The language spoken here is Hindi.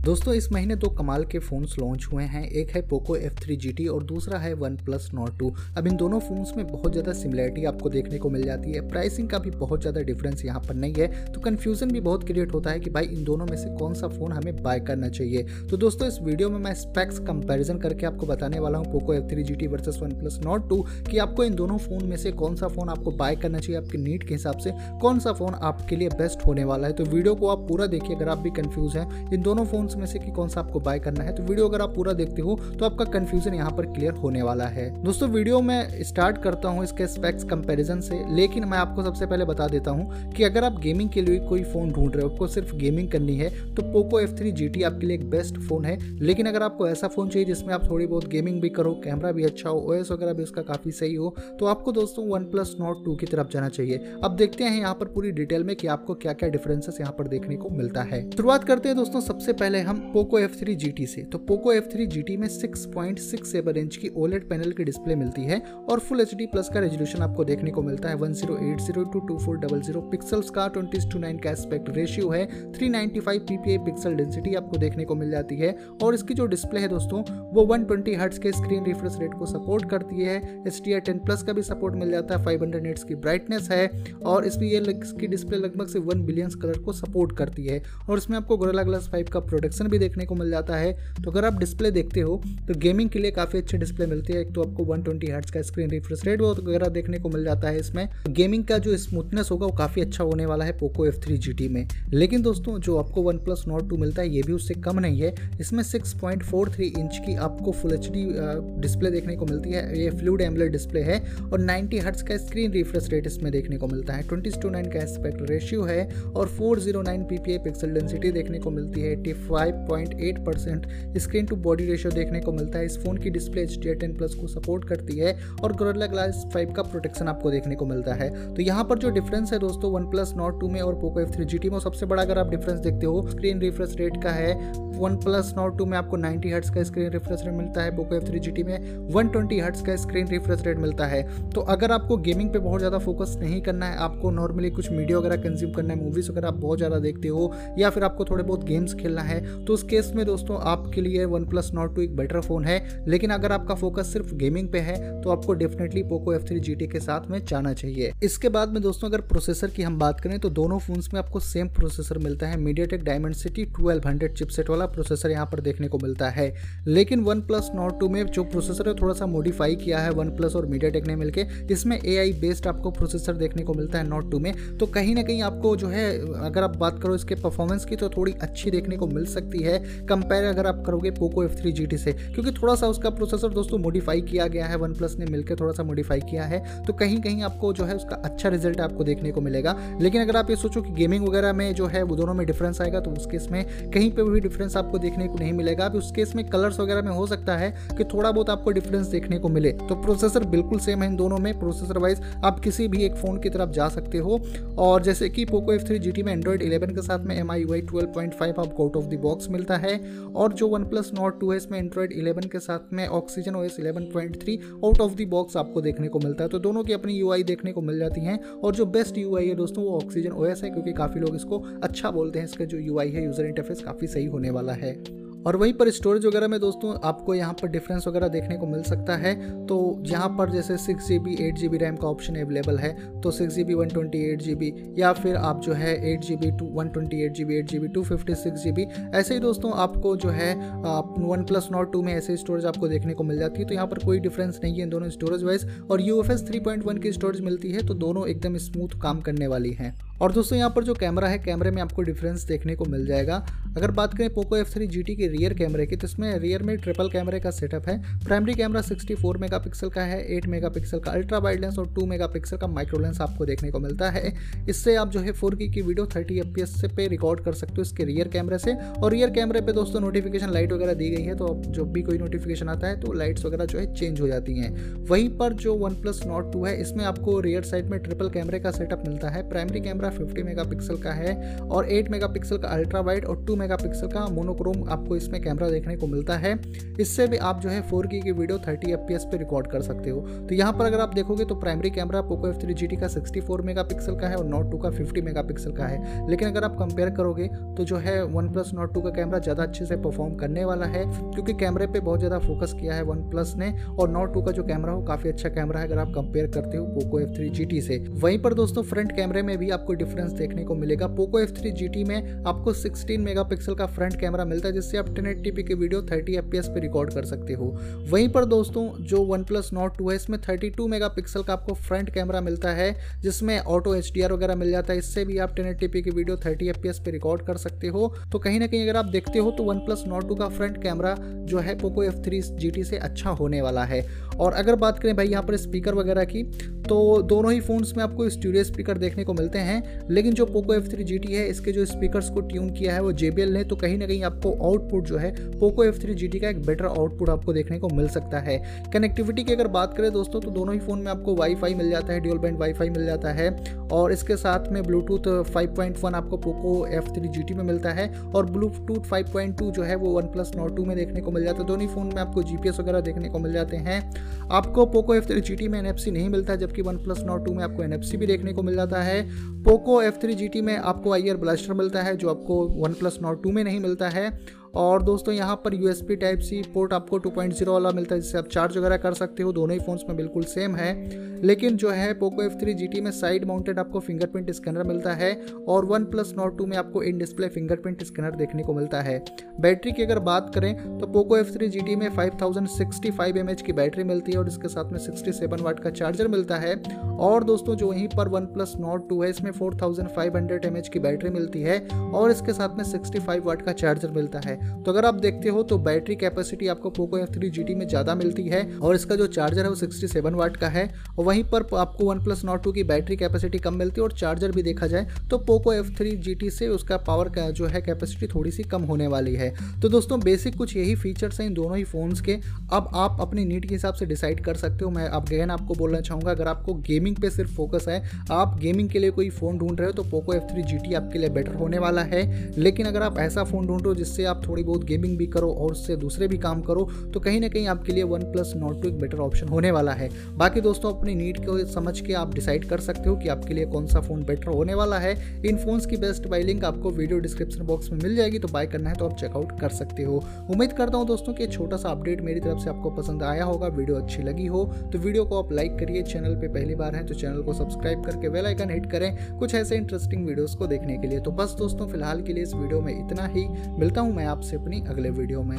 दोस्तों, इस महीने दो कमाल के फोन्स लॉन्च हुए हैं। एक है पोको एफ़ F3 और दूसरा है वन प्लस नोट टू अब इन दोनों फोन्स में बहुत ज़्यादा सिमिलरिटी आपको देखने को मिल जाती है। प्राइसिंग का भी बहुत ज़्यादा डिफरेंस यहाँ पर नहीं है। तो कन्फ्यूज़न भी बहुत क्रिएट होता है कि भाई, इन दोनों में से कौन सा फ़ोन हमें बाय करना चाहिए। तो दोस्तों, इस वीडियो में मैं स्पेक्स कंपेरिजन करके आपको बताने वाला हूँ Poco F three G T versus OnePlus Nord two कि आपको इन दोनों फ़ोन में से कौन सा फ़ोन आपको बाय करना चाहिए, आपके नीड के हिसाब से कौन सा फ़ोन आपके लिए बेस्ट होने वाला है। तो वीडियो को आप पूरा देखिए, अगर आप भी कन्फ्यूज़ हैं, इन दोनों फोन्स में से कि कौन सा आपको बाय करना है। तो वीडियो अगर आप पूरा देखते हो तो आपका कंफ्यूजन यहाँ पर क्लियर होने वाला है। दोस्तों, वीडियो में स्टार्ट करता हूँ इसके स्पेक्स कंपेरिजन से, लेकिन मैं आपको सबसे पहले बता देता हूँ कि अगर आप गेमिंग के लिए कोई फ़ोन ढूंढ रहे हो, आपको सिर्फ़ गेमिंग करनी है तो पोको एफ़ थ्री आपके लिए एक बेस्ट फ़ोन है। लेकिन अगर आपको ऐसा फ़ोन चाहिए जिसमें आप थोड़ी बहुत गेमिंग भी करो कैमरा भी अच्छा हो ओएस वगैरह भी उसका काफ़ी सही हो तो आपको दोस्तों वन प्लस नोट टू की तरफ़ जाना चाहिए। अब देखते हैं यहाँ पर पूरी डिटेल में कि आपको क्या क्या डिफरेंसेस यहाँ पर देखने को मिलता है। शुरुआत करते हैं दोस्तों, सबसे पहले हम Poco F three G T से। तो Poco F three G T में six point six seven inch की ओलेट पैनल की डिस्प्ले मिलती है और फुल एच डी प्लस का रेजोल्यूशन आपको देखने को मिलता है। One zero eight zero two two four double zero pixels का ट्वेंटी टू नाइन का एस्पेक्ट रेशियो है three ninety five P PPI pixel density आपको देखने को मिल जाती है। और इसकी जो डिस्प्ले है दोस्तों, वो वन ट्वेंटी हर्ट्स के स्क्रीन रिफ्रेश रेट को सपोर्ट करती है। एच डी टेन प्लस का भी सपोर्ट मिल जाता है। फाइव हंड्रेड नेट्स की ब्राइटनेस है। और इसमें ये इसकी डिस्प्ले लगभग से वन बिलियंस कलर को सपोर्ट करती है। और इसमें आपको गोरेला ग्लास फाइव का प्रोडक्शन भी देखने को मिल जाता है। तो अगर आप डिस्प्ले देखते हो तो गेमिंग के लिए काफ़ी अच्छी डिस्प्ले मिलती है। एक तो आपको 120 ट्वेंटी का स्क्रीन रिफ्रेश रेट वगैरह देखने को मिल जाता है इसमें। गेमिंग का जो स्मूथनेस होगा, वो काफ़ी अच्छा होने वाला है पोको एफ़ थ्री में। लेकिन दोस्तों, जो आपको वन प्लस नोट टू मिलता है, ये भी उससे कम नहीं है। इसमें सिक्स इंच की आपको फुल एचडी डिस्प्ले देखने को मिलती है। ये फ्लूड एम्बलर डिस्प्ले है और नाइनटी हर्ट्स का स्क्रीन रिफ्रेश रेट इसमें देखने को मिलता है। ट्वेंटी टू नाइन का एस्पेक्ट रेशियो है और four zero nine PPI pixel density देखने को मिलती है। Eighty five point eight percent screen to body ratio देखने को मिलता है। इस फ़ोन की display H D ten plus को सपोर्ट करती है और गोरेला ग्लास फाइव का प्रोटेक्शन आपको देखने को मिलता है। तो यहाँ पर जो डिफरेंस है दोस्तों वन प्लस नॉट टू में और Poco F three G T में सबसे बड़ा अगर आप डिफरेंस देखते हो स्क्रीन रिफ्रेश रेट का है। वन प्लस नॉट टू में आपको नाइनटी हर्ट्स का स्क्रीन रिफ्रेश रेट मिलता है Poco F three G T में। वन ट्वेंटी हर्ट्स का स्क्रीन रिफ्रेश रेट मिलता है। तो अगर आपको गेमिंग पे बहुत ज़्यादा फोकस नहीं करना है, आपको नॉर्मली कुछ वीडियो वगैरह कंज्यूम करना है मूवीज़ वगैरह आप बहुत ज़्यादा देखते हो, या फिर आपको थोड़े बहुत गेम्स खेलना है तो उस केस में दोस्तों आपके लिए वन प्लस नॉट टू एक बेटर फ़ोन है। लेकिन अगर आपका फोकस सिर्फ़ गेमिंग पे है तो आपको डेफिनेटली पोको एफ़ थ्री के साथ में जाना चाहिए। इसके बाद में दोस्तों अगर प्रोसेसर की हम बात करें तो दोनों फोन्स में आपको सेम प्रोसेसर मिलता है। MediaTek Dimensity twelve hundred chipset वाला प्रोसेसर यहाँ पर देखने को मिलता है। लेकिन वन प्लस नॉट टू में जो प्रोसेसर है, थोड़ा सा मॉडिफाई किया है वन प्लस और मीडिया टेक ने मिलकर इसमें ए आई बेस्ड आपको प्रोसेसर देखने को मिलता है नॉट टू में। तो कहीं ना कहीं आपको जो है, अगर आप बात करो इसके परफॉर्मेंस की तो थोड़ी अच्छी देखने को मिल सकती है। कंपेयर अगर आप करोगे Poco F three G T से, क्योंकि थोड़ा सा उसका प्रोसेसर दोस्तों मॉडिफाई किया गया है वन प्लस ने मिलकर थोड़ा सा मॉडिफाई किया है तो कहीं कहीं आपको जो है उसका अच्छा रिज़ल्ट आपको देखने को मिलेगा। लेकिन अगर आप ये सोचो कि गेमिंग वगैरह में जो है वो दोनों में डिफरेंस आएगा तो उस केस में कहीं पर भी डिफरेंस आपको देखने को नहीं मिलेगा। अभी उस केस में कलर्स वगैरह में हो सकता है कि थोड़ा बहुत आपको डिफरेंस देखने को मिले। तो प्रोसेसर बिल्कुल सेम है इन दोनों में। प्रोसेसर वाइज आप किसी भी एक फ़ोन की तरफ़ जा सकते हो। और जैसे कि पोको एफ़ थ्री जी में एंड्रॉइड इलेवन के साथ में M I Y twelve point five आपको आउट ऑफ़ द बॉक्स मिलता है और जो वन प्लस नॉट टू है, इसमें एंड्रॉइड इलेवन के साथ में oxygen O S eleven out of the box आपको देखने को मिलता है। तो दोनों की अपनी UI देखने को मिल जाती हैं और जो बेस्ट UI है दोस्तों, वो ऑक्सीजन ओ है, क्योंकि काफ़ी लोग इसको अच्छा बोलते हैं, इसका जो यू है यूज़र इंटरफेस काफ़ी सही होने वाला है। और वहीं पर स्टोरेज वगैरह में दोस्तों आपको यहाँ पर डिफरेंस वगैरह देखने को मिल सकता है। तो यहाँ पर जैसे six G B eight G B RAM का ऑप्शन अवेलेबल है तो six G B one twenty eight G B या फिर आप जो है eight G B two one twenty eight G B eight G B two fifty six G B ऐसे ही दोस्तों आपको जो है वन प्लस नॉट टू में ऐसे स्टोरेज आपको देखने को मिल जाती है। तो यहाँ पर कोई डिफरेंस नहीं है दोनों स्टोरेज वाइज और U F S three point one की स्टोरेज मिलती है तो दोनों एकदम स्मूथ काम करने वाली हैं। और दोस्तों, यहाँ पर जो कैमरा है, कैमरे में आपको डिफरेंस देखने को मिल जाएगा। अगर बात करें पोको एफ़ थ्री जी के रियर कैमरे की तो इसमें रियर में ट्रिपल कैमरे का सेटअप है। प्राइमरी कैमरा 64 मेगापिक्सल का है 8 मेगापिक्सल का अल्ट्रा वाइड लेंस और 2 मेगापिक्सल का माइक्रो लेंस आपको देखने को मिलता है। इससे आप जो है फोर की वीडियो थर्टी एफ़ से पे रिकॉर्ड कर सकते हो इसके रियर कैमरे से। और रियर कैमरे पर दोस्तों नोटिफिकेशन लाइट वगैरह दी गई है तो जब भी कोई नोटिफिकेशन आता है तो लाइट्स वगैरह जो है चेंज हो जाती हैं। वहीं पर जो वन प्लस नॉट टू है, इसमें आपको रियर साइड में ट्रिपल कैमरे का सेटअप मिलता है। प्राइमरी कैमरा फिफ्टी मेगा का है और एट मेगा का अल्ट्रा वाइड और टू मेगा का मोनोक्रोम आपको इसमें कैमरा देखने को मिलता है। इससे भी आप जो है फोर की वीडियो थर्टी एफ़ पे रिकॉर्ड कर सकते हो। तो यहाँ पर अगर आप देखोगे तो primary camera Poco F three का सिक्सटी फोर का है और नोट टू का फिफ्टी मेगा का है। लेकिन अगर आप कंपेयर करोगे तो जो है वन प्लस नोट टू का कैमरा ज़्यादा अच्छे से परफॉर्म करने वाला है, क्योंकि कैमरे पे बहुत ज़्यादा फोकस किया है वन प्लस ने और नोट टू का जो कैमरा हो, काफ़ी अच्छा कैमरा है अगर आप कंपेयर करते हो पोको एफ़ थ्री से। वहीं पर दोस्तों फ्रंट कैमरे में भी आपको डिफरेंस देखने को मिलेगा। Poco F three G T में आपको सिक्सटीन मेगा का फ्रंट कैमरा मिलता है, जिससे आप टेन एट की वीडियो थर्टी एफ़ पे रिकॉर्ड कर सकते हो। वहीं पर दोस्तों, जो वन प्लस नोट टू है, इसमें थर्टी टू मेगा का आपको फ्रंट कैमरा मिलता है, जिसमें ऑटो एच वगैरह मिल जाता है। इससे भी आप टेन एट की वीडियो थर्टी एफ़ पे रिकॉर्ड कर सकते हो। तो कहीं ना कहीं अगर आप देखते हो तो वन प्लस नोट टू का फ्रंट कैमरा जो है Poco F three G T से अच्छा होने वाला है। और अगर बात करें भाई यहाँ पर स्पीकर वगैरह की तो दोनों ही फ़ोन्स में आपको स्टूडियो स्पीकर देखने को मिलते हैं। लेकिन जो पोको एफ़ थ्री जी है, इसके जो स्पीकर्स को ट्यून किया है, वो जे बी एल ने तो कहीं ना कहीं आपको आउटपुट जो है पोको एफ़ थ्री जी का एक बेटर आउटपुट आपको देखने को मिल सकता है। कनेक्टिविटी की अगर बात करें दोस्तों तो दोनों ही फ़ोन में आपको वाईफाई मिल जाता है ड्यूल बैंड वाईफाई मिल जाता है। और इसके साथ में ब्लूटूथ 5.1 आपको पोको एफ़ थ्री में मिलता है। और ब्लूटूथ 5.2 जो है, वो वन प्लस नोट टू में देखने को मिल जाता है। दोनों ही फ़ोन में आपको जीपीएस वगैरह देखने को मिल जाते हैं। आपको पोको एफ़ थ्री में एनएफ़सी नहीं मिलता, जबकि वन प्लस नॉट टू में आपको NFC भी देखने को मिल जाता है। Poco F three G T में आपको IR ब्लास्टर मिलता है, जो आपको वन प्लस नॉट टू में नहीं मिलता है। और दोस्तों, यहाँ पर U S type C port आपको 2.0 वाला मिलता है, जिससे आप चार्ज वगैरह कर सकते हो। दोनों ही फोन्स में बिल्कुल सेम है। लेकिन जो है पोको एफ़ थ्री जी में साइड माउंटेड आपको फिंगरप्रिंट स्कैनर मिलता है और वन प्लस नोट टू में आपको इन डिस्प्ले फिंगरप्रिंट स्कैनर देखने को मिलता है। बैटरी की अगर बात करें तो पोको एफ़ थ्री जी में five thousand sixty five M H की बैटरी मिलती है और इसके साथ में सिक्सटी सेवन वाट का चार्जर मिलता है। और दोस्तों, जो वहीं पर वन प्लस नोट टू है, इसमें four thousand five hundred M H की बैटरी मिलती है और इसके साथ में सिक्सटी फाइव वाट का चार्जर मिलता है। तो अगर आप देखते हो तो बैटरी कैपेसिटी आपको पोको एफ़ थ्री जी में ज़्यादा मिलती है और इसका जो चार्जर है वो सिक्सटी सेवन वाट का है और वहीं पर आपको वन प्लस नोट टू की बैटरी कैपेसिटी कम मिलती है और चार्जर भी देखा जाए तो पोको एफ़ थ्री जी से उसका पावर का जो है कैपेसिटी थोड़ी सी कम होने वाली है। तो दोस्तों बेसिक कुछ यही फीचर्स हैं इन दोनों ही फ़ोन्स के। अब आप अपनी नीड के हिसाब से डिसाइड कर सकते हो। मैं अब गहन आपको बोलना चाहूँगा, अगर आपको गेमिंग पे सिर्फ़ फोकस है, आप गेमिंग के लिए कोई फ़ोन ढूंढ रहे हो तो पोको एफ़ थ्री आपके लिए बेटर होने वाला है। लेकिन अगर आप ऐसा फ़ोन ढूंढ रहे हो जिससे आप थोड़ी बहुत गेमिंग भी करो और उससे दूसरे भी काम करो तो कहीं ना कहीं आपके लिए वन प्लस नोट टू एक बेटर ऑप्शन होने वाला है। बाकी दोस्तों, अपनी नीड को समझ के आप डिसाइड कर सकते हो कि आपके लिए कौन सा फ़ोन बेटर होने वाला है। इन फोन्स की बेस्ट बाई लिंक आपको वीडियो डिस्क्रिप्शन बॉक्स में मिल जाएगी तो बाय करना है तो आप चेकआउट कर सकते हो। उम्मीद करता हूँ दोस्तों कि छोटा सा अपडेट मेरी तरफ़ से आपको पसंद आया होगा वीडियो अच्छी लगी हो तो वीडियो को आप लाइक करिए। चैनल पर पहली बार है तो चैनल को सब्सक्राइब करके बेल आइकन हिट करें कुछ ऐसे इंटरेस्टिंग वीडियोस को देखने के लिए। तो बस दोस्तों, फ़िलहाल के लिए इस वीडियो में इतना ही। मिलता हूँ मैं आपसे अपनी अगले वीडियो में।